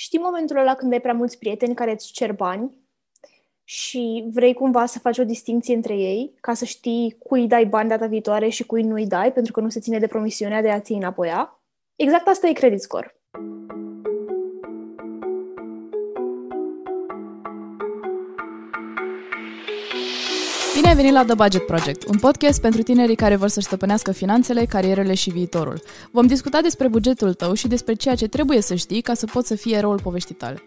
Știi momentul ăla când ai prea mulți prieteni care îți cer bani și vrei cumva să faci o distinție între ei ca să știi cui dai bani data viitoare și cui nu-i dai pentru că nu se ține de promisiunea de a ți înapoia? Exact asta e credit score. Ai venit la The Budget Project, un podcast pentru tinerii care vor să stăpânească finanțele, carierele și viitorul. Vom discuta despre bugetul tău și despre ceea ce trebuie să știi ca să poți să fii eroul poveștii tale.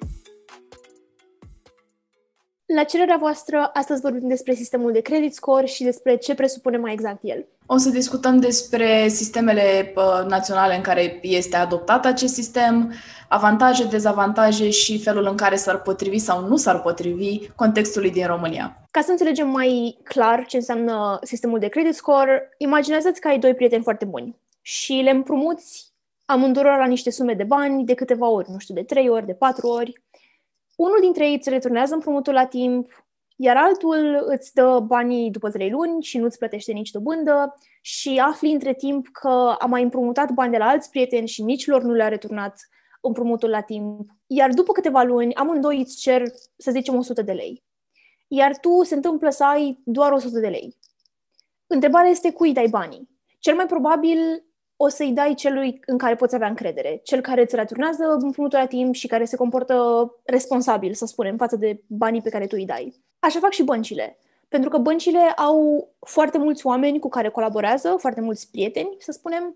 La cererea voastră, astăzi vorbim despre sistemul de credit score și despre ce presupune mai exact el. O să discutăm despre sistemele uh, naționale în care este adoptat acest sistem, avantaje, dezavantaje și felul în care s-ar potrivi sau nu s-ar potrivi contextului din România. Ca să înțelegem mai clar ce înseamnă sistemul de credit score, imaginează-ți că ai doi prieteni foarte buni și le împrumuți amândurora la niște sume de bani de câteva ori, nu știu, de trei ori, de patru ori. Unul dintre ei îți returnează împrumutul la timp, iar altul îți dă banii după trei luni și nu îți plătește nici dobândă și afli între timp că a mai împrumutat bani de la alți prieteni și nici lor nu le-a returnat împrumutul la timp. Iar după câteva luni, amândoi îți cer, să zicem, 100 de lei. Iar tu se întâmplă să ai doar 100 de lei. Întrebarea este cui dai banii. Cel mai probabil o să-i dai celui în care poți avea încredere, cel care îți returnează împrumutul la timp și care se comportă responsabil, să spunem, față de banii pe care tu îi dai. Așa fac și băncile. Pentru că băncile au foarte mulți oameni cu care colaborează, foarte mulți prieteni, să spunem,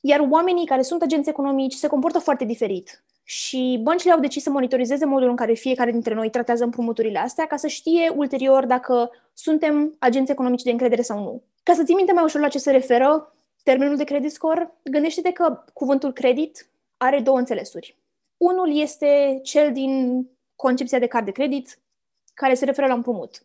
iar oamenii care sunt agenți economici se comportă foarte diferit. Și băncile au decis să monitorizeze modul în care fiecare dintre noi tratează împrumuturile astea ca să știe ulterior dacă suntem agenți economici de încredere sau nu. Ca să ții minte mai ușor la ce se referă termenul de credit score, gândește-te că cuvântul credit are două înțelesuri. Unul este cel din concepția de card de credit, care se referă la împrumut.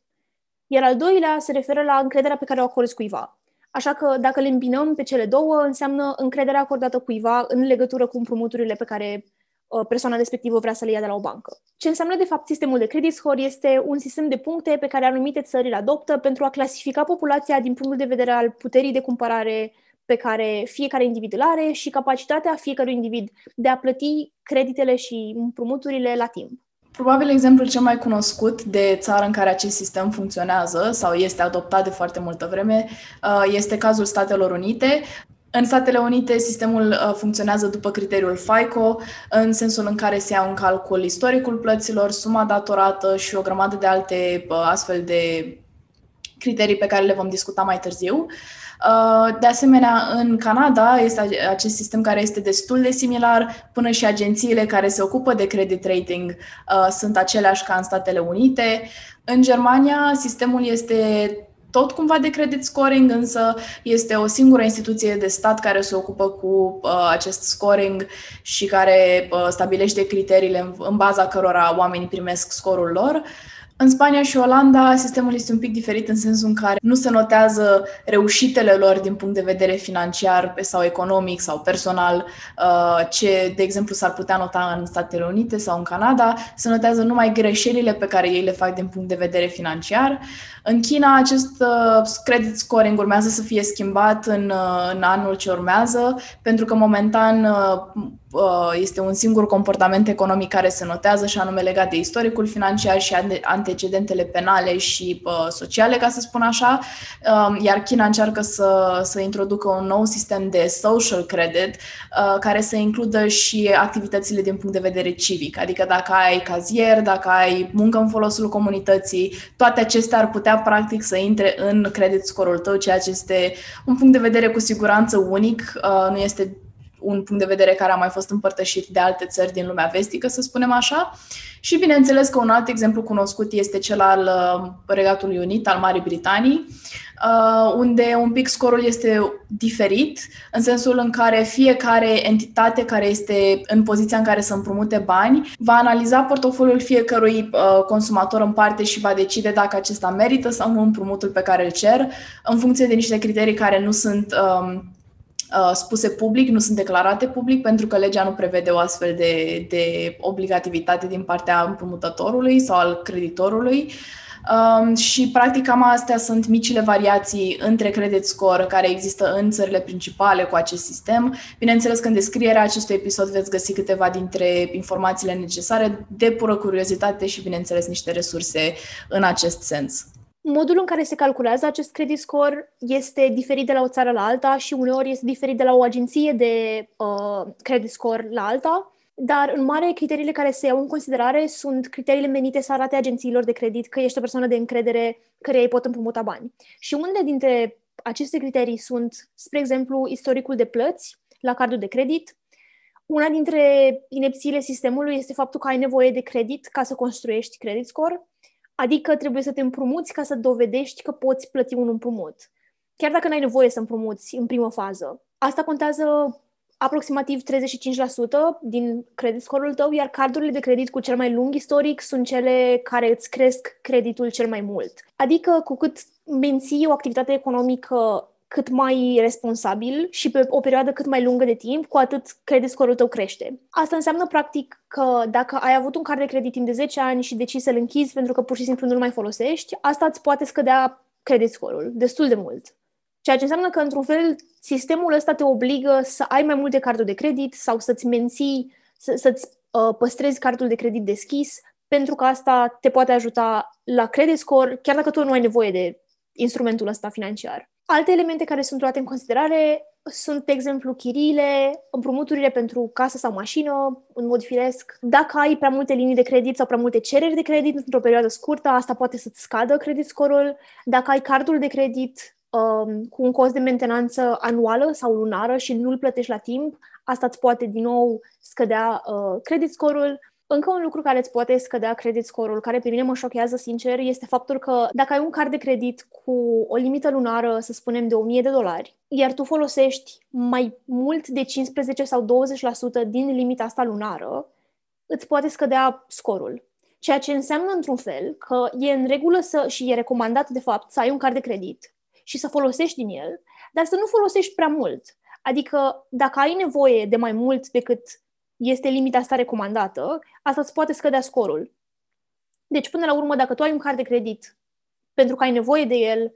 Iar al doilea se referă la încrederea pe care o acorzi cuiva. Așa că dacă le îmbinăm pe cele două, înseamnă încrederea acordată cuiva în legătură cu împrumuturile pe care uh, persoana respectivă vrea să le ia de la o bancă. Ce înseamnă, de fapt, sistemul de credit score este un sistem de puncte pe care anumite țări îl adoptă pentru a clasifica populația din punctul de vedere al puterii de cumpărare pe care fiecare individ îl are și capacitatea fiecărui individ de a plăti creditele și împrumuturile la timp. Probabil exemplul cel mai cunoscut de țară în care acest sistem funcționează sau este adoptat de foarte multă vreme uh, este cazul Statelor Unite. În Statele Unite, sistemul uh, funcționează după criteriul FICO, în sensul în care se ia în calcul istoricul plăților, suma datorată și o grămadă de alte uh, astfel de criterii pe care le vom discuta mai târziu. Uh, de asemenea, în Canada este acest sistem care este destul de similar, până și agențiile care se ocupă de credit rating uh, sunt aceleași ca în Statele Unite. În Germania, sistemul este tot cumva de credit scoring, însă este o singură instituție de stat care se ocupă cu uh, acest scoring și care uh, stabilește criteriile în, în baza cărora oamenii primesc scorul lor. Uh, în Spania și Olanda, sistemul este un pic diferit în sensul în care nu se notează reușitele lor din punct de vedere financiar sau economic sau personal, uh, ce, de exemplu, s-ar putea nota în Statele Unite sau în Canada. Se notează numai greșelile pe care ei le fac din punct de vedere financiar. În China, acest uh, credit scoring urmează să fie schimbat în, uh, în anul ce urmează, pentru că momentan este un singur comportament economic care se notează și anume legat de istoricul financiar și antecedentele penale și uh, sociale, ca să spun așa, um, iar China încearcă să, să introducă un nou sistem de social credit uh, care să includă și activitățile din punct de vedere civic, adică dacă ai cazier, dacă ai muncă în folosul comunității, toate acestea ar putea practic să intre în credit scorul tău, ceea ce este un punct de vedere cu siguranță unic, uh, nu este un punct de vedere care a mai fost împărtășit de alte țări din lumea vestică, să spunem așa. Și bineînțeles că un alt exemplu cunoscut este cel al uh, Regatului Unit, al Marii Britanii, uh, unde un pic scorul este diferit, în sensul în care fiecare entitate care este în poziția în care să împrumute bani va analiza portofoliul fiecărui uh, consumator în parte și va decide dacă acesta merită sau nu împrumutul pe care îl cer, în funcție de niște criterii care nu sunt um, Uh, spuse public, nu sunt declarate public, pentru că legea nu prevede o astfel de, de obligativitate din partea împrumutătorului sau al creditorului. Um, și practic cam astea sunt micile variații între credit score care există în țările principale cu acest sistem. Bineînțeles că în descrierea acestui episod veți găsi câteva dintre informațiile necesare de pură curiozitate și bineînțeles niște resurse în acest sens. Modul în care se calculează acest credit score este diferit de la o țară la alta și uneori este diferit de la o agenție de uh, credit score la alta, dar în mare criteriile care se iau în considerare sunt criteriile menite să arate agențiilor de credit că ești o persoană de încredere care ei pot împrumuta bani. Și unele dintre aceste criterii sunt, spre exemplu, istoricul de plăți la cardul de credit. Una dintre inepțiile sistemului este faptul că ai nevoie de credit ca să construiești credit score Adică trebuie să te împrumuți ca să dovedești că poți plăti un împrumut. Chiar dacă n-ai nevoie să împrumuți în primă fază. Asta contează aproximativ 35% din credit score-ul tău, iar cardurile de credit cu cel mai lung istoric sunt cele care îți cresc creditul cel mai mult. Adică cu cât menții o activitate economică cât mai responsabil și pe o perioadă cât mai lungă de timp, cu atât credit score-ul tău crește. Asta înseamnă, practic, că dacă ai avut un card de credit timp de 10 ani și decizi să-l închizi pentru că pur și simplu nu-l mai folosești, asta îți poate scădea credit score-ul destul de mult. Ceea ce înseamnă că, într-un fel, sistemul ăsta te obligă să ai mai multe carduri de credit sau să-ți menții, să, să-ți uh, păstrezi cardul de credit deschis, pentru că asta te poate ajuta la credit score, chiar dacă tu nu ai nevoie de instrumentul ăsta financiar. Alte elemente care sunt luate în considerare sunt, de exemplu, chiriile, împrumuturile pentru casă sau mașină, în mod firesc. Dacă ai prea multe linii de credit sau prea multe cereri de credit într-o perioadă scurtă, asta poate să-ți scadă credit scorul. Dacă ai cardul de credit um, cu un cost de mentenanță anuală sau lunară și nu-l plătești la timp, asta îți poate din nou scădea uh, credit scorul. Încă un lucru care îți poate scădea credit score-ul, care pe mine mă șochează sincer, este faptul că dacă ai un card de credit cu o limită lunară, să spunem, de 1000 de dolari, iar tu folosești mai mult de 15 sau 20% din limita asta lunară, îți poate scădea scorul. Ceea ce înseamnă, într-un fel, că e în regulă să, și e recomandat, de fapt, să ai un card de credit și să folosești din el, dar să nu folosești prea mult. Adică, dacă ai nevoie de mai mult decât este limita asta recomandată, asta îți poate scădea scorul. Deci, până la urmă, dacă tu ai un card de credit pentru că ai nevoie de el,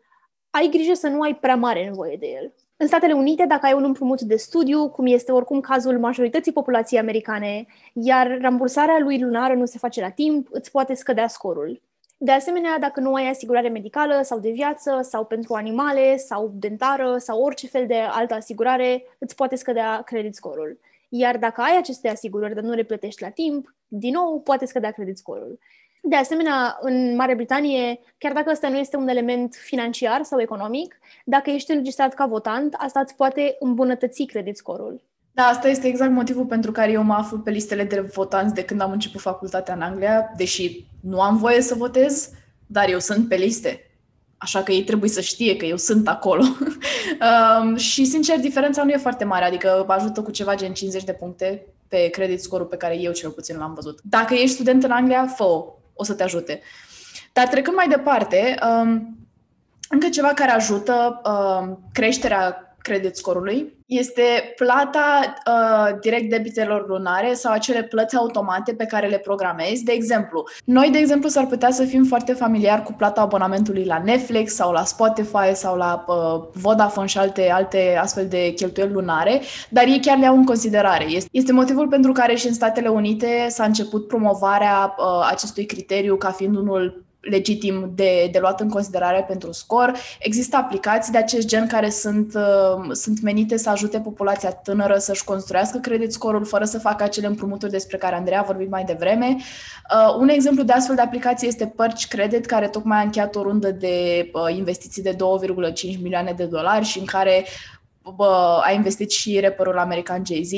ai grijă să nu ai prea mare nevoie de el. În Statele Unite, dacă ai un împrumut de studiu, cum este oricum cazul majorității populației americane, iar rambursarea lui lunară nu se face la timp, îți poate scădea scorul. De asemenea, dacă nu ai asigurare medicală sau de viață sau pentru animale sau dentară sau orice fel de altă asigurare, îți poate scădea credit scorul. Iar dacă ai aceste asigurări, dar nu le plătești la timp, din nou poate scădea credit scorul. De asemenea, în Marea Britanie, chiar dacă ăsta nu este un element financiar sau economic, dacă ești înregistrat ca votant, asta îți poate îmbunătăți credit scorul. Da, asta este exact motivul pentru care eu mă aflu pe listele de votanți de când am început facultatea în Anglia, deși nu am voie să votez, dar eu sunt pe liste. Așa că ei trebuie să știe că eu sunt acolo. um, și, sincer, diferența nu e foarte mare, adică ajută cu ceva gen 50 de puncte pe credit score pe care eu cel puțin l-am văzut. Dacă ești student în Anglia, fă o să te ajute. Dar trecând mai departe, um, încă ceva care ajută um, creșterea credit scorului este plata uh, direct debitelor lunare sau acele plăți automate pe care le programezi. De exemplu, noi, de exemplu, s-ar putea să fim foarte familiari cu plata abonamentului la Netflix sau la Spotify sau la uh, Vodafone și alte, alte astfel de cheltuieli lunare, dar ei chiar le au în considerare. Este, este motivul pentru care și în Statele Unite s-a început promovarea uh, acestui criteriu ca fiind unul legitim de, de luat în considerare pentru scor. Există aplicații de acest gen care sunt, uh, sunt menite să ajute populația tânără să-și construiască credit scorul fără să facă acele împrumuturi despre care Andreea a vorbit mai devreme. Uh, un exemplu de astfel de aplicație este Perch Credit, care tocmai a încheiat o rundă de uh, investiții de 2,5 milioane de dolari și în care uh, a investit și reperul american Jay-Z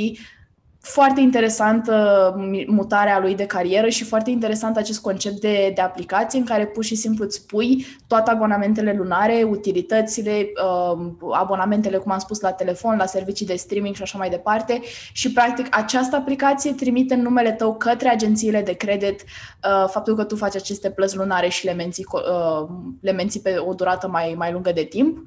foarte interesantă mutarea lui de carieră și foarte interesant acest concept de, de aplicație în care pur și simplu îți pui toate abonamentele lunare, utilitățile, uh, abonamentele, cum am spus, la telefon, la servicii de streaming și așa mai departe. Și practic această aplicație trimite în numele tău către agențiile de credit uh, faptul că tu faci aceste plăți lunare și le menții, uh, le menții pe o durată mai, mai lungă de timp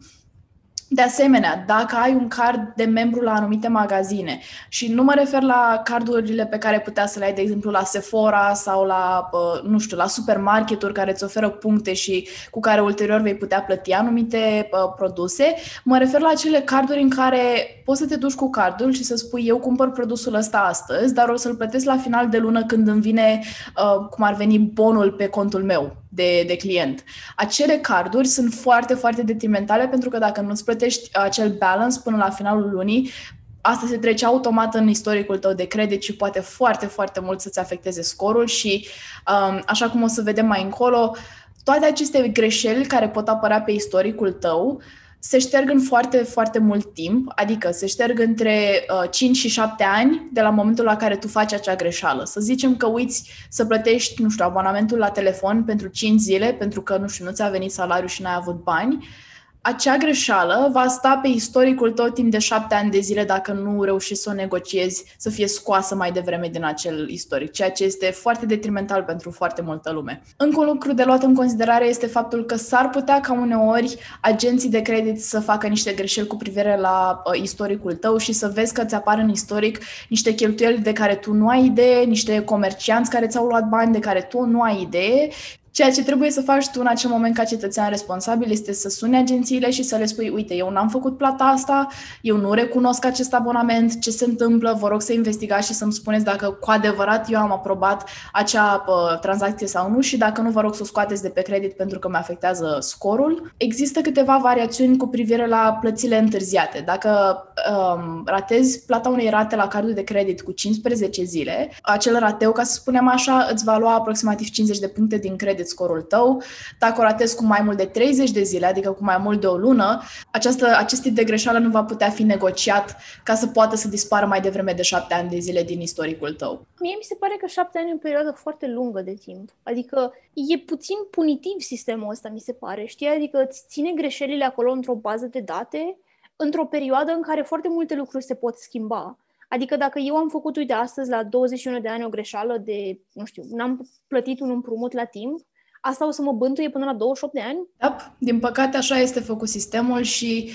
De asemenea, dacă ai un card de membru la anumite magazine și nu mă refer la cardurile pe care putea să le ai, de exemplu, la Sephora sau la, nu știu, la supermarketuri care îți oferă puncte și cu care ulterior vei putea plăti anumite produse, mă refer la acele carduri în care poți să te duci cu cardul și să spui eu cumpăr produsul ăsta astăzi, dar o să-l plătesc la final de lună când îmi vine, cum ar veni, bonul pe contul meu de, de client. Acele carduri sunt foarte, foarte detrimentale pentru că dacă nu-ți plătești acel balance până la finalul lunii, asta se trece automat în istoricul tău de credit și poate foarte, foarte mult să-ți afecteze scorul și, um, așa cum o să vedem mai încolo, toate aceste greșeli care pot apărea pe istoricul tău se șterg în foarte, foarte mult timp, adică se șterg între uh, 5 și 7 ani de la momentul la care tu faci acea greșeală. Să zicem că uiți să plătești, nu știu, abonamentul la telefon pentru 5 zile, pentru că, nu știu, nu ți-a venit salariul și n-ai avut bani, acea greșeală va sta pe istoricul tot timp de șapte ani de zile dacă nu reușești să o negociezi, să fie scoasă mai devreme din acel istoric, ceea ce este foarte detrimental pentru foarte multă lume. Încă un lucru de luat în considerare este faptul că s-ar putea ca uneori agenții de credit să facă niște greșeli cu privire la uh, istoricul tău și să vezi că ți apar în istoric niște cheltuieli de care tu nu ai idee, niște comercianți care ți-au luat bani de care tu nu ai idee Ceea ce trebuie să faci tu în acel moment ca cetățean responsabil este să suni agențiile și să le spui, uite, eu n-am făcut plata asta, eu nu recunosc acest abonament, ce se întâmplă, vă rog să investigați și să-mi spuneți dacă cu adevărat eu am aprobat acea uh, tranzacție sau nu și dacă nu, vă rog să o scoateți de pe credit pentru că mi afectează scorul. Există câteva variațiuni cu privire la plățile întârziate. Dacă um, ratezi plata unei rate la cardul de credit cu 15 zile, acel rateu, ca să spunem așa, îți va lua aproximativ 50 de puncte din credit credit scorul tău. Dacă o ratezi cu mai mult de 30 de zile, adică cu mai mult de o lună, această, acest tip de greșeală nu va putea fi negociat ca să poată să dispară mai devreme de șapte ani de zile din istoricul tău. Mie mi se pare că șapte ani e o perioadă foarte lungă de timp. Adică e puțin punitiv sistemul ăsta, mi se pare, știi? Adică îți ține greșelile acolo într-o bază de date într-o perioadă în care foarte multe lucruri se pot schimba. Adică dacă eu am făcut, uite, astăzi la 21 de ani o greșeală de, nu știu, n-am plătit un împrumut la timp, asta o să mă bântuie până la 28 de ani? Da, din păcate așa este făcut sistemul și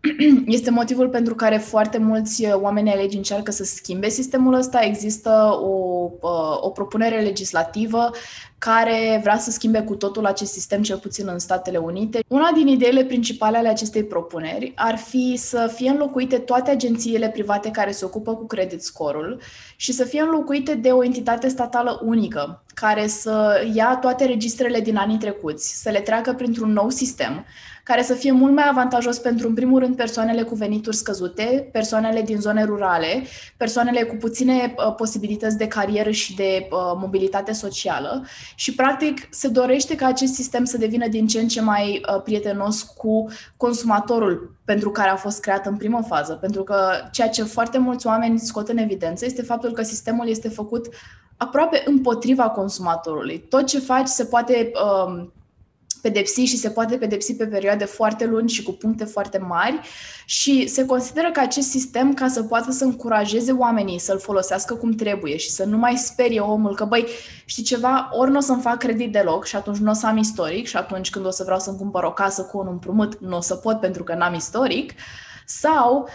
este motivul pentru care foarte mulți oameni ai legii încearcă să schimbe sistemul ăsta. Există o, uh, o propunere legislativă care vrea să schimbe cu totul acest sistem, cel puțin în Statele Unite. Una din ideile principale ale acestei propuneri ar fi să fie înlocuite toate agențiile private care se ocupă cu credit scorul și să fie înlocuite de o entitate statală unică care să ia toate registrele din anii trecuți, să le treacă printr-un nou sistem care să fie mult mai avantajos pentru, în primul rând, persoanele cu venituri scăzute, persoanele din zone rurale, persoanele cu puține uh, posibilități de carieră și de uh, mobilitate socială. Și, practic, se dorește ca acest sistem să devină din ce în ce mai uh, prietenos cu consumatorul pentru care a fost creat în primă fază. Pentru că ceea ce foarte mulți oameni scot în evidență este faptul că sistemul este făcut aproape împotriva consumatorului. Tot ce faci se poate uh, pedepsi și se poate pedepsi pe perioade foarte lungi și cu puncte foarte mari. Și se consideră că acest sistem, ca să poată să încurajeze oamenii să-l folosească cum trebuie și să nu mai sperie omul că, băi, știi ceva, ori nu o să-mi fac credit deloc și atunci nu o să am istoric și atunci când o să vreau să-mi cumpăr o casă cu un împrumut, nu o să pot pentru că n-am istoric, sau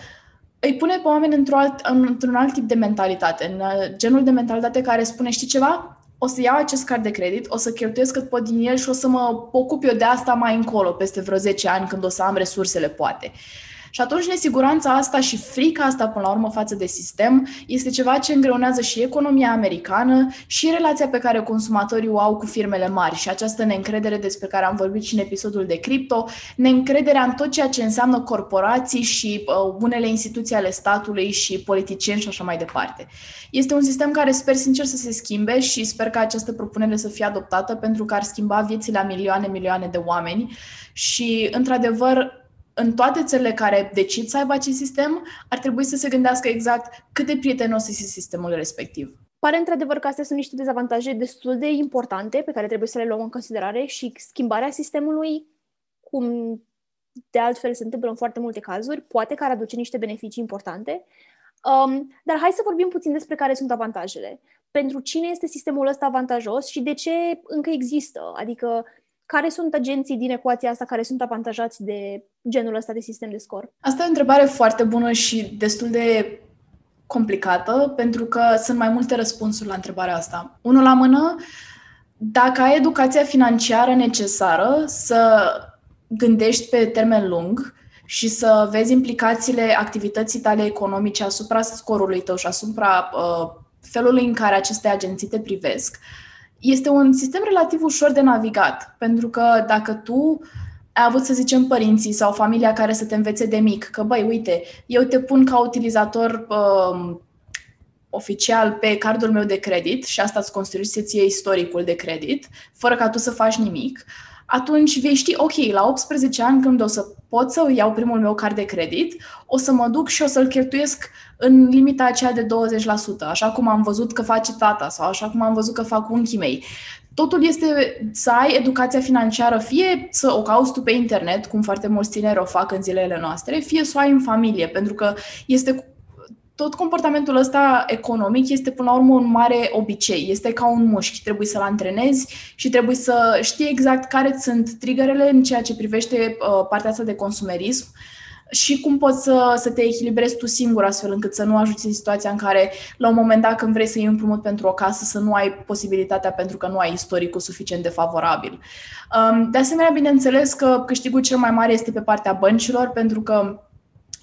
îi pune pe oameni într-un alt, într-un alt tip de mentalitate, în uh, genul de mentalitate care spune, știi ceva, o să iau acest card de credit, o să cheltuiesc cât pot din el și o să mă ocup eu de asta mai încolo, peste vreo 10 ani, când o să am resursele, poate. Și atunci nesiguranța asta și frica asta, până la urmă, față de sistem, este ceva ce îngreunează și economia americană și relația pe care consumatorii o au cu firmele mari și această neîncredere despre care am vorbit și în episodul de cripto, neîncrederea în tot ceea ce înseamnă corporații și uh, unele instituții ale statului și politicieni și așa mai departe. Este un sistem care sper sincer să se schimbe și sper că această propunere să fie adoptată pentru că ar schimba viețile a milioane, milioane de oameni și, într-adevăr, în toate țările care decid să aibă acest sistem, ar trebui să se gândească exact cât de prietenos este sistemul respectiv. Pare într-adevăr că astea sunt niște dezavantaje destul de importante pe care trebuie să le luăm în considerare și schimbarea sistemului, cum de altfel se întâmplă în foarte multe cazuri, poate că ar aduce niște beneficii importante. Um, dar hai să vorbim puțin despre care sunt avantajele. Pentru cine este sistemul ăsta avantajos și de ce încă există? Adică care sunt agenții din ecuația asta care sunt avantajați de genul ăsta de sistem de scor? Asta e o întrebare foarte bună și destul de complicată, pentru că sunt mai multe răspunsuri la întrebarea asta. Unul la mână, dacă ai educația financiară necesară să gândești pe termen lung și să vezi implicațiile activității tale economice asupra scorului tău și asupra uh, felului în care aceste agenții te privesc, este un sistem relativ ușor de navigat, pentru că dacă tu ai avut, să zicem, părinții sau familia care să te învețe de mic, că, băi, uite, eu te pun ca utilizator uh, oficial pe cardul meu de credit și asta îți construiește ție istoricul de credit, fără ca tu să faci nimic, atunci vei ști, ok, la 18 ani când o să pot să iau primul meu card de credit, o să mă duc și o să-l cheltuiesc în limita aceea de 20%, așa cum am văzut că face tata sau așa cum am văzut că fac unchii mei. Totul este să ai educația financiară, fie să o cauți tu pe internet, cum foarte mulți tineri o fac în zilele noastre, fie să o ai în familie, pentru că este tot comportamentul ăsta economic este până la urmă un mare obicei. Este ca un mușchi. Trebuie să-l antrenezi și trebuie să știi exact care sunt triggerele în ceea ce privește uh, partea asta de consumerism și cum poți să, să te echilibrezi tu singur astfel încât să nu ajuți în situația în care la un moment dat când vrei să iei un împrumut pentru o casă să nu ai posibilitatea pentru că nu ai istoricul suficient de favorabil. Um, de asemenea, bineînțeles că câștigul cel mai mare este pe partea băncilor pentru că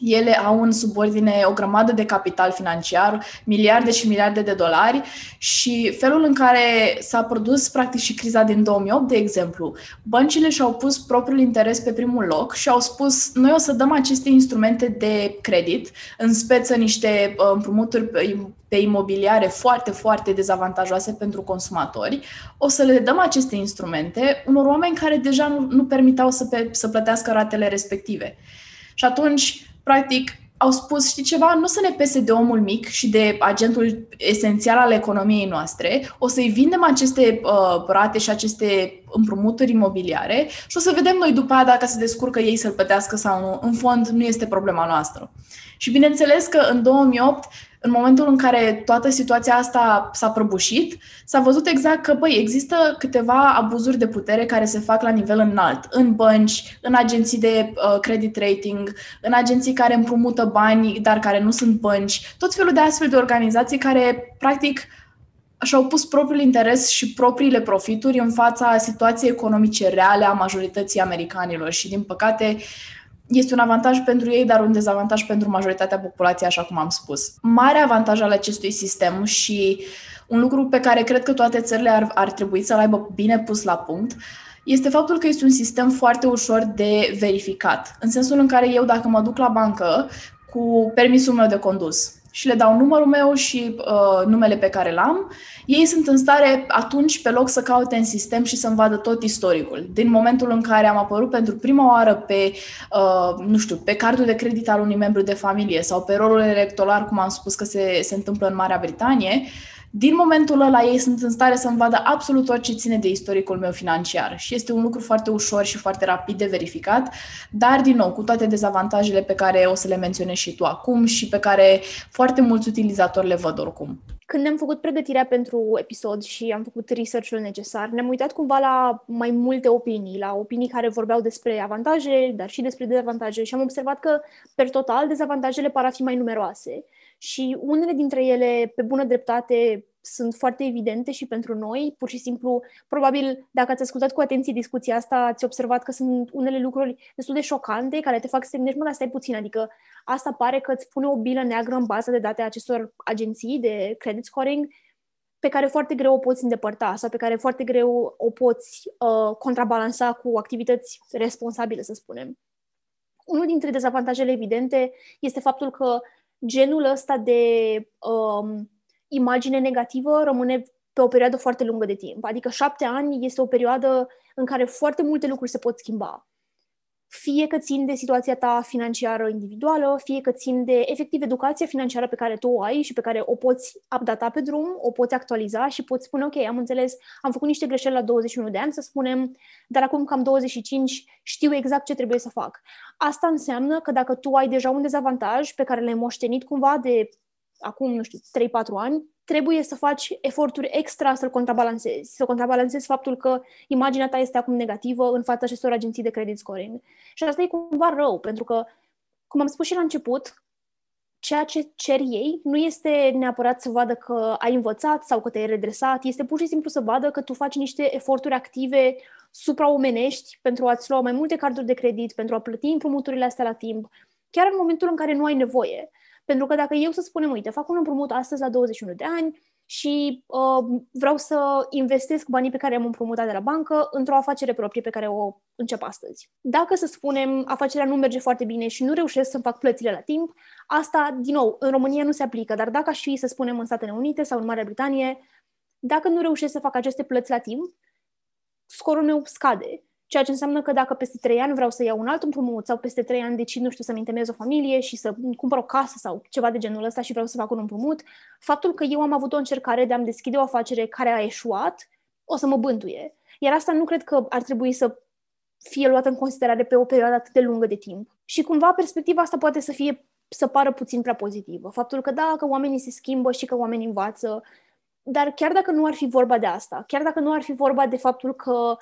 ele au în subordine o grămadă de capital financiar, miliarde și miliarde de dolari și felul în care s-a produs practic și criza din 2008, de exemplu, băncile și-au pus propriul interes pe primul loc și au spus noi o să dăm aceste instrumente de credit, în speță niște uh, împrumuturi pe imobiliare foarte, foarte dezavantajoase pentru consumatori, o să le dăm aceste instrumente unor oameni care deja nu, nu permitau să, pe, să plătească ratele respective. Și atunci, practic, au spus, știi ceva, nu să ne pese de omul mic și de agentul esențial al economiei noastre, o să-i vindem aceste uh, rate și aceste împrumuturi imobiliare și o să vedem noi după aia dacă se descurcă ei să-l plătească sau nu. În fond, nu este problema noastră. Și bineînțeles că în 2008 în momentul în care toată situația asta s-a prăbușit, s-a văzut exact că, băi, există câteva abuzuri de putere care se fac la nivel înalt, în bănci, în agenții de uh, credit rating, în agenții care împrumută bani, dar care nu sunt bănci, tot felul de astfel de organizații care, practic, și-au pus propriul interes și propriile profituri în fața situației economice reale a majorității americanilor și, din păcate, uh, este un avantaj pentru ei, dar un dezavantaj pentru majoritatea populației, așa cum am spus. Mare avantaj al acestui sistem și un lucru pe care cred că toate țările ar, ar trebui să-l aibă bine pus la punct, este faptul că este un sistem foarte ușor de verificat. În sensul în care eu, dacă mă duc la bancă cu permisul meu de condus, și le dau numărul meu și uh, numele pe care l-am, ei sunt în stare atunci pe loc să caute în sistem și să-mi vadă tot istoricul. Din momentul în care am apărut pentru prima oară pe, uh, nu știu, pe cardul de credit al unui membru de familie sau pe rolul electoral, cum am spus că se, se întâmplă în Marea Britanie, uh, din momentul ăla ei sunt în stare să-mi vadă absolut orice ține de istoricul meu financiar și este un lucru foarte ușor și foarte rapid de verificat, dar din nou cu toate dezavantajele pe care o să le menționezi și tu acum și pe care foarte mulți utilizatori le văd oricum. Când ne-am făcut pregătirea pentru episod și am făcut research-ul necesar, ne-am uitat cumva la mai multe opinii, la opinii care vorbeau despre avantaje, dar și despre dezavantaje și am observat că, per total, dezavantajele par a fi mai numeroase și unele dintre ele, pe bună dreptate, sunt foarte evidente și pentru noi. Pur și simplu, probabil, dacă ați ascultat cu atenție discuția asta, ați observat că sunt unele lucruri destul de șocante care te fac să te gândești, mă, dar stai puțin, adică asta pare că îți pune o bilă neagră în baza de date a acestor agenții de credit scoring pe care foarte greu o poți îndepărta sau pe care foarte greu o poți uh, contrabalansa cu activități responsabile, să spunem. Unul dintre dezavantajele evidente este faptul că genul ăsta de um, imagine negativă rămâne pe o perioadă foarte lungă de timp. Adică șapte ani este o perioadă în care foarte multe lucruri se pot schimba fie că țin de situația ta financiară individuală, fie că țin de efectiv educația financiară pe care tu o ai și pe care o poți updata pe drum, o poți actualiza și poți spune, ok, am înțeles, am făcut niște greșeli la 21 de ani, să spunem, dar acum că am 25, știu exact ce trebuie să fac. Asta înseamnă că dacă tu ai deja un dezavantaj pe care l-ai moștenit cumva de acum, nu știu, 3-4 ani, trebuie să faci eforturi extra să-l contrabalancezi, să contrabalancezi faptul că imaginea ta este acum negativă în fața acestor agenții de credit scoring. Și asta e cumva rău, pentru că, cum am spus și la început, ceea ce cer ei nu este neapărat să vadă că ai învățat sau că te-ai redresat, este pur și simplu să vadă că tu faci niște eforturi active supraomenești pentru a-ți lua mai multe carduri de credit, pentru a plăti împrumuturile astea la timp, chiar în momentul în care nu ai nevoie. Pentru că dacă eu să spunem, uite, fac un împrumut astăzi la 21 de ani și uh, vreau să investesc banii pe care am împrumutat de la bancă într-o afacere proprie pe care o încep astăzi. Dacă, să spunem, afacerea nu merge foarte bine și nu reușesc să fac plățile la timp, asta, din nou, în România nu se aplică, dar dacă aș fi, să spunem, în Statele Unite sau în Marea Britanie, dacă nu reușesc să fac aceste plăți la timp, scorul meu scade. Ceea ce înseamnă că dacă peste trei ani vreau să iau un alt împrumut sau peste trei ani decid, nu știu, să-mi întemeiez o familie și să cumpăr o casă sau ceva de genul ăsta și vreau să fac un împrumut, faptul că eu am avut o încercare de a-mi deschide o afacere care a eșuat, o să mă bântuie. Iar asta nu cred că ar trebui să fie luată în considerare pe o perioadă atât de lungă de timp. Și cumva perspectiva asta poate să fie să pară puțin prea pozitivă. Faptul că da, că oamenii se schimbă și că oamenii învață, dar chiar dacă nu ar fi vorba de asta, chiar dacă nu ar fi vorba de faptul că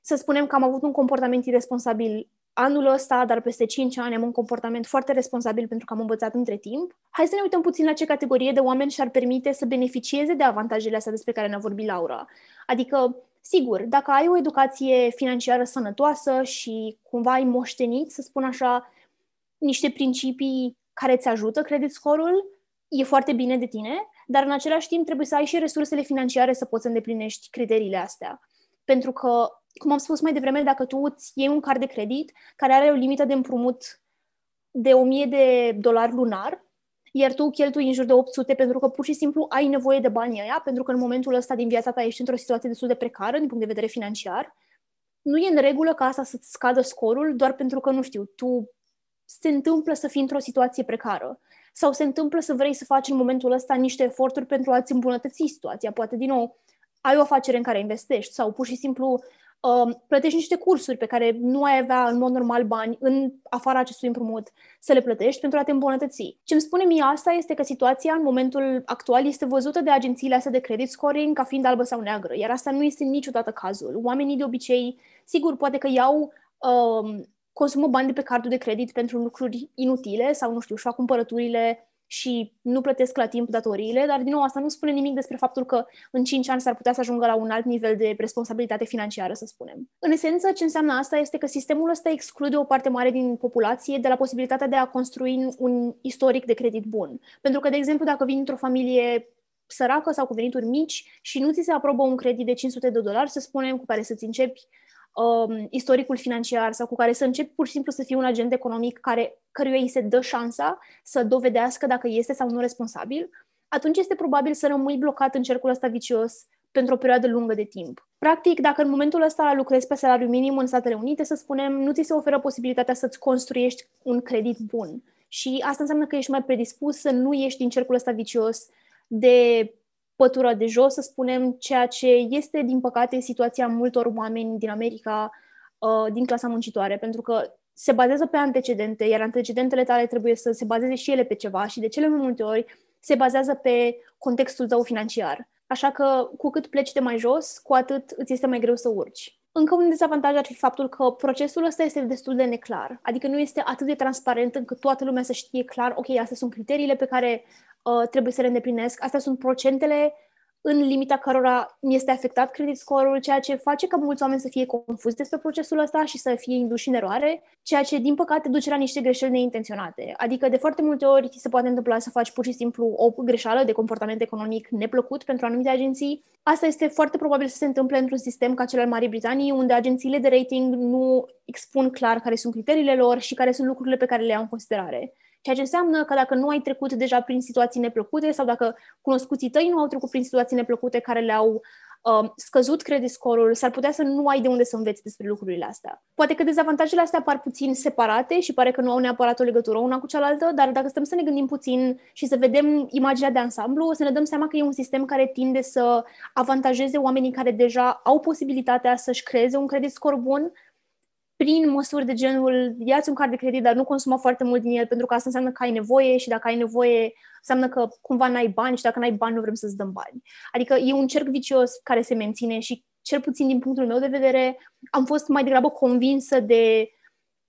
să spunem că am avut un comportament irresponsabil anul ăsta, dar peste 5 ani am un comportament foarte responsabil pentru că am învățat între timp. Hai să ne uităm puțin la ce categorie de oameni și-ar permite să beneficieze de avantajele astea despre care ne-a vorbit Laura. Adică, sigur, dacă ai o educație financiară sănătoasă și cumva ai moștenit, să spun așa, niște principii care îți ajută credit scorul, e foarte bine de tine, dar în același timp trebuie să ai și resursele financiare să poți să îndeplinești criteriile astea. Pentru că cum am spus mai devreme, dacă tu îți iei un card de credit care are o limită de împrumut de 1000 de dolari lunar, iar tu cheltui în jur de 800 pentru că pur și simplu ai nevoie de banii aia, pentru că în momentul ăsta din viața ta ești într-o situație destul de precară din punct de vedere financiar, nu e în regulă ca asta să-ți scadă scorul doar pentru că, nu știu, tu se întâmplă să fii într-o situație precară sau se întâmplă să vrei să faci în momentul ăsta niște eforturi pentru a-ți îmbunătăți situația. Poate, din nou, ai o afacere în care investești sau pur și simplu uh, plătești niște cursuri pe care nu ai avea în mod normal bani în afara acestui împrumut să le plătești pentru a te îmbunătăți. Ce îmi spune mie asta este că situația în momentul actual este văzută de agențiile astea de credit scoring ca fiind albă sau neagră, iar asta nu este niciodată cazul. Oamenii de obicei, sigur, poate că iau uh, consumă bani de pe cardul de credit pentru lucruri inutile sau, nu știu, își fac cumpărăturile și nu plătesc la timp datoriile, dar din nou asta nu spune nimic despre faptul că în 5 ani s-ar putea să ajungă la un alt nivel de responsabilitate financiară, să spunem. În esență, ce înseamnă asta este că sistemul ăsta exclude o parte mare din populație de la posibilitatea de a construi un istoric de credit bun. Pentru că, de exemplu, dacă vin într-o familie săracă sau cu venituri mici și nu ți se aprobă un credit de 500 de dolari, să spunem, cu care să-ți începi um, istoricul financiar sau cu care să începi pur și simplu să fii un agent economic care, căruia îi se dă șansa să dovedească dacă este sau nu responsabil, atunci este probabil să rămâi blocat în cercul ăsta vicios pentru o perioadă lungă de timp. Practic, dacă în momentul ăsta lucrezi pe salariu minim în Statele Unite, să spunem, nu ți se oferă posibilitatea să-ți construiești un credit bun. Și asta înseamnă că ești mai predispus să nu ieși din cercul ăsta vicios de pătura de jos, să spunem, ceea ce este, din păcate, situația multor oameni din America, uh, din clasa muncitoare, pentru că se bazează pe antecedente, iar antecedentele tale trebuie să se bazeze și ele pe ceva și de cele mai multe ori se bazează pe contextul tău financiar. Așa că cu cât pleci de mai jos, cu atât îți este mai greu să urci. Încă un dezavantaj ar fi faptul că procesul ăsta este destul de neclar, adică nu este atât de transparent încât toată lumea să știe clar, ok, astea sunt criteriile pe care uh, trebuie să le îndeplinesc, astea sunt procentele în limita cărora mi este afectat credit score-ul, ceea ce face ca mulți oameni să fie confuzi despre procesul ăsta și să fie induși în eroare, ceea ce, din păcate, duce la niște greșeli neintenționate. Adică, de foarte multe ori, se poate întâmpla să faci pur și simplu o greșeală de comportament economic neplăcut pentru anumite agenții. Asta este foarte probabil să se întâmple într-un sistem ca cel al Marii Britanii, unde agențiile de rating nu expun clar care sunt criteriile lor și care sunt lucrurile pe care le iau în considerare. Ceea ce înseamnă că dacă nu ai trecut deja prin situații neplăcute sau dacă cunoscuții tăi nu au trecut prin situații neplăcute care le-au uh, scăzut credit score-ul, s-ar putea să nu ai de unde să înveți despre lucrurile astea. Poate că dezavantajele astea par puțin separate și pare că nu au neapărat o legătură una cu cealaltă, dar dacă stăm să ne gândim puțin și să vedem imaginea de ansamblu, o să ne dăm seama că e un sistem care tinde să avantajeze oamenii care deja au posibilitatea să-și creeze un credit score bun, prin măsuri de genul iați un card de credit, dar nu consuma foarte mult din el, pentru că asta înseamnă că ai nevoie și dacă ai nevoie, înseamnă că cumva n-ai bani și dacă n-ai bani, nu vrem să-ți dăm bani. Adică e un cerc vicios care se menține și, cel puțin din punctul meu de vedere, am fost mai degrabă convinsă de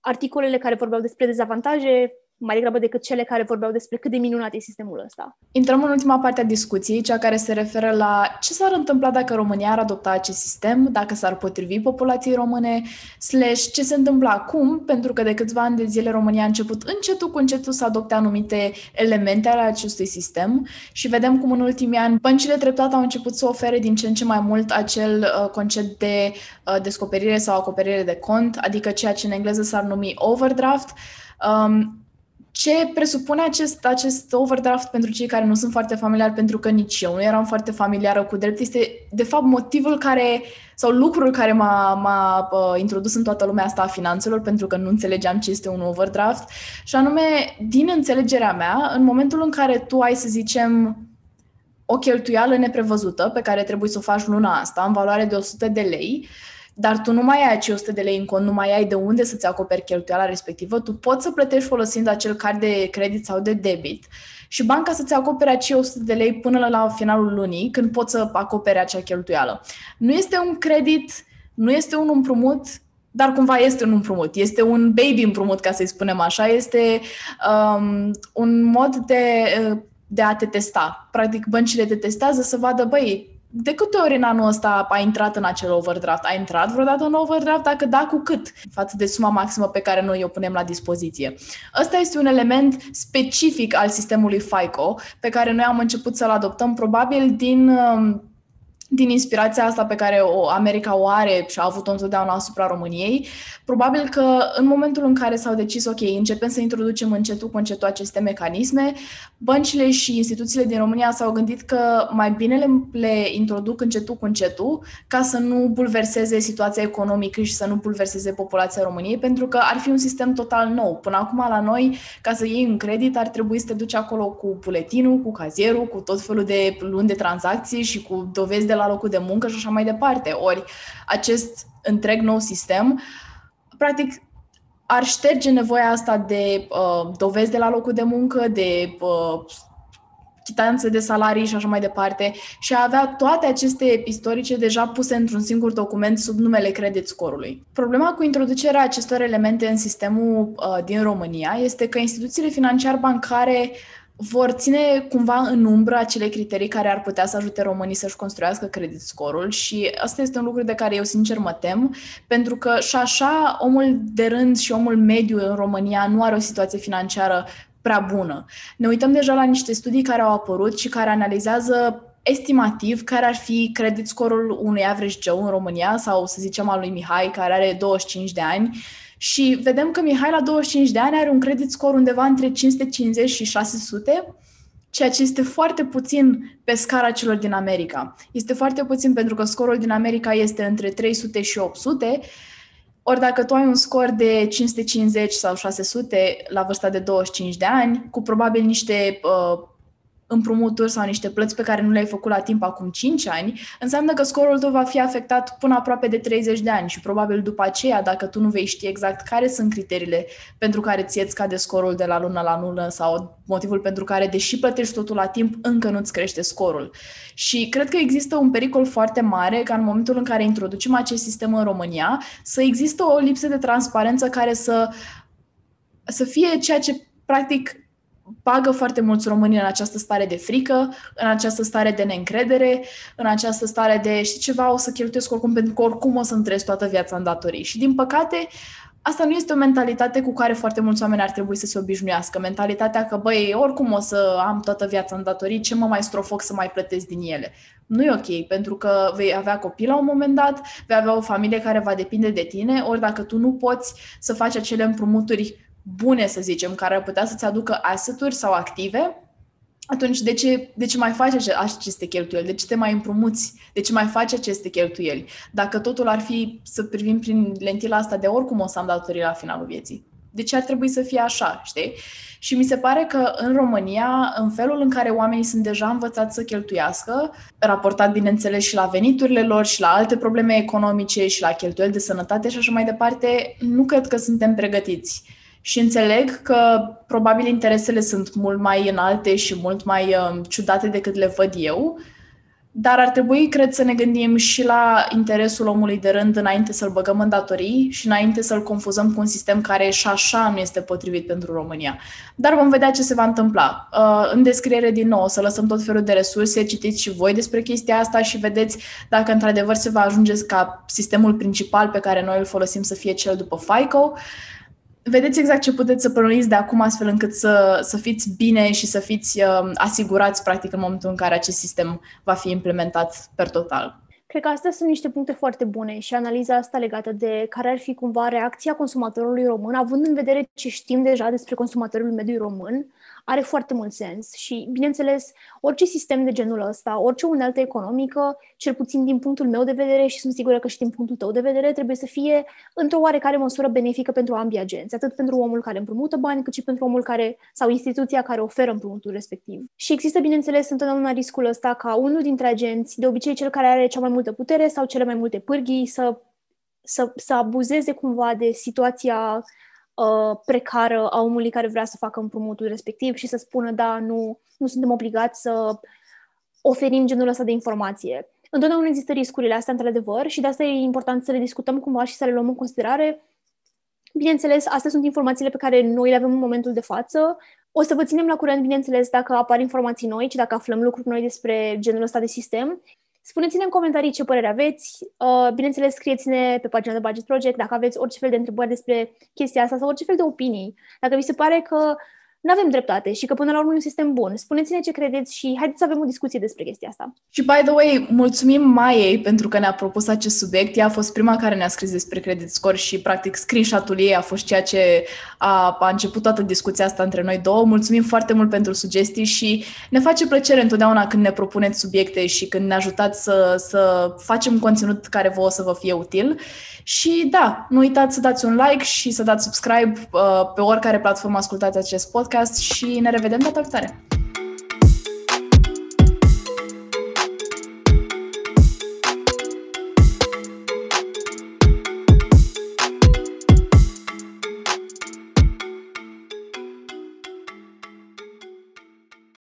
articolele care vorbeau despre dezavantaje mai degrabă decât cele care vorbeau despre cât de minunat e sistemul ăsta. Intrăm în ultima parte a discuției, cea care se referă la ce s-ar întâmpla dacă România ar adopta acest sistem, dacă s-ar potrivi populației române, slash ce se întâmplă acum, pentru că de câțiva ani de zile România a început încetul cu încetul să adopte anumite elemente ale acestui sistem și vedem cum în ultimii ani băncile treptat au început să ofere din ce în ce mai mult acel uh, concept de uh, descoperire sau acoperire de cont, adică ceea ce în engleză s-ar numi overdraft. Um, ce presupune acest, acest overdraft pentru cei care nu sunt foarte familiari, pentru că nici eu nu eram foarte familiară cu drept, este de fapt motivul care, sau lucrul care m-a, m-a uh, introdus în toată lumea asta a finanțelor, pentru că nu înțelegeam ce este un overdraft, și anume, din înțelegerea mea, în momentul în care tu ai, să zicem, o cheltuială neprevăzută pe care trebuie să o faci luna asta, în valoare de 100 de lei, uh, dar tu nu mai ai acei 100 de lei în cont, nu mai ai de unde să-ți acoperi cheltuiala respectivă, tu poți să plătești folosind acel card de credit sau de debit și banca să-ți acopere acei 100 de lei până la finalul lunii, când poți să acopere acea cheltuială. Nu este un credit, nu este un împrumut, dar cumva este un împrumut. Este un baby împrumut, ca să-i spunem așa. Este um, un mod de, de a te testa. Practic, băncile te testează să vadă, băi, de câte ori în anul ăsta ai intrat în acel overdraft? Ai intrat vreodată în overdraft? Dacă da, cu cât? Față de suma maximă pe care noi o punem la dispoziție. Ăsta este un element specific al sistemului FICO pe care noi am început să-l adoptăm probabil din um, din inspirația asta pe care o America o are și a avut-o întotdeauna asupra României, probabil că în momentul în care s-au decis, ok, începem să introducem încetul cu încetul aceste mecanisme, băncile și instituțiile din România s-au gândit că mai bine le, le introduc încetul cu încetul ca să nu bulverseze situația economică și să nu bulverseze populația României, pentru că ar fi un sistem total nou. Până acum la noi, ca să iei un credit, ar trebui să te duci acolo cu buletinul, cu cazierul, cu tot felul de luni de tranzacții și cu dovezi de la locul de muncă și așa mai departe. Ori acest întreg nou sistem, practic, ar șterge nevoia asta de uh, dovezi de la locul de muncă, de uh, chitanțe de salarii și așa mai departe și a avea toate aceste istorice deja puse într-un singur document sub numele credit scorului. Problema cu introducerea acestor elemente în sistemul uh, din România este că instituțiile financiar-bancare vor ține cumva în umbră acele criterii care ar putea să ajute românii să-și construiască credit scorul și asta este un lucru de care eu sincer mă tem, pentru că și așa omul de rând și omul mediu în România nu are o situație financiară prea bună. Ne uităm deja la niște studii care au apărut și care analizează estimativ care ar fi credit scorul unui average Joe în România sau să zicem al lui Mihai care are 25 de ani și vedem că Mihai la 25 de ani are un credit score undeva între 550 și 600, ceea ce este foarte puțin pe scara celor din America. Este foarte puțin pentru că scorul din America este între 300 și 800, ori dacă tu ai un scor de 550 sau 600 la vârsta de 25 de ani, cu probabil niște uh, împrumuturi sau niște plăți pe care nu le-ai făcut la timp acum 5 ani, înseamnă că scorul tău va fi afectat până aproape de 30 de ani și probabil după aceea, dacă tu nu vei ști exact care sunt criteriile pentru care ție îți scade scorul de la lună la lună sau motivul pentru care, deși plătești totul la timp, încă nu-ți crește scorul. Și cred că există un pericol foarte mare ca în momentul în care introducem acest sistem în România să există o lipsă de transparență care să, să fie ceea ce practic bagă foarte mulți români în această stare de frică, în această stare de neîncredere, în această stare de, știi ceva, o să cheltuiesc oricum, pentru că oricum o să întrezi toată viața în datorii. Și din păcate, asta nu este o mentalitate cu care foarte mulți oameni ar trebui să se obișnuiască. Mentalitatea că, băi, oricum o să am toată viața în datorii, ce mă mai strofoc să mai plătesc din ele? Nu e ok, pentru că vei avea copii la un moment dat, vei avea o familie care va depinde de tine, ori dacă tu nu poți să faci acele împrumuturi bune, să zicem, care ar putea să-ți aducă asset sau active, atunci de ce, de ce mai faci aceste cheltuieli? De ce te mai împrumuți? De ce mai faci aceste cheltuieli? Dacă totul ar fi să privim prin lentila asta de oricum o să am datorii la finalul vieții. De ce ar trebui să fie așa, știi? Și mi se pare că în România, în felul în care oamenii sunt deja învățați să cheltuiască, raportat bineînțeles și la veniturile lor și la alte probleme economice și la cheltuieli de sănătate și așa mai departe, nu cred că suntem pregătiți. Și înțeleg că probabil interesele sunt mult mai înalte și mult mai uh, ciudate decât le văd eu, dar ar trebui, cred, să ne gândim și la interesul omului de rând înainte să-l băgăm în datorii și înainte să-l confuzăm cu un sistem care și așa nu este potrivit pentru România. Dar vom vedea ce se va întâmpla. Uh, în descriere, din nou, o să lăsăm tot felul de resurse, citiți și voi despre chestia asta și vedeți dacă într-adevăr se va ajunge ca sistemul principal pe care noi îl folosim să fie cel după FICO vedeți exact ce puteți să plănuiți de acum astfel încât să, să fiți bine și să fiți uh, asigurați practic în momentul în care acest sistem va fi implementat per total. Cred că astea sunt niște puncte foarte bune și analiza asta legată de care ar fi cumva reacția consumatorului român, având în vedere ce știm deja despre consumatorul mediului român, are foarte mult sens și, bineînțeles, orice sistem de genul ăsta, orice unealtă economică, cel puțin din punctul meu de vedere și sunt sigură că și din punctul tău de vedere, trebuie să fie într-o oarecare măsură benefică pentru ambii agenți, atât pentru omul care împrumută bani, cât și pentru omul care sau instituția care oferă împrumutul respectiv. Și există, bineînțeles, întotdeauna riscul ăsta ca unul dintre agenți, de obicei cel care are cea mai multă putere sau cele mai multe pârghii, să, să, să abuzeze cumva de situația uh, precară a omului care vrea să facă împrumutul respectiv și să spună, da, nu, nu suntem obligați să oferim genul ăsta de informație. Întotdeauna există riscurile astea, într-adevăr, și de asta e important să le discutăm cumva și să le luăm în considerare. Bineînțeles, astea sunt informațiile pe care noi le avem în momentul de față. O să vă ținem la curent, bineînțeles, dacă apar informații noi și dacă aflăm lucruri noi despre genul ăsta de sistem. Spuneți-ne în comentarii ce părere aveți. Uh, bineînțeles, scrieți-ne pe pagina de Budget Project dacă aveți orice fel de întrebări despre chestia asta sau orice fel de opinii. Dacă vi se pare că nu avem dreptate și că până la urmă e un sistem bun. Spuneți-ne ce credeți și haideți să avem o discuție despre chestia asta. Și, by the way, mulțumim Maiei pentru că ne-a propus acest subiect. Ea a fost prima care ne-a scris despre credit score și, practic, screenshot-ul ei a fost ceea ce a, a început toată discuția asta între noi două. Mulțumim foarte mult pentru sugestii și ne face plăcere întotdeauna când ne propuneți subiecte și când ne ajutați să, să facem conținut care vă o să vă fie util. Și da, nu uitați să dați un like și să dați subscribe uh, pe oricare platformă ascultați acest podcast și ne revedem data viitoare!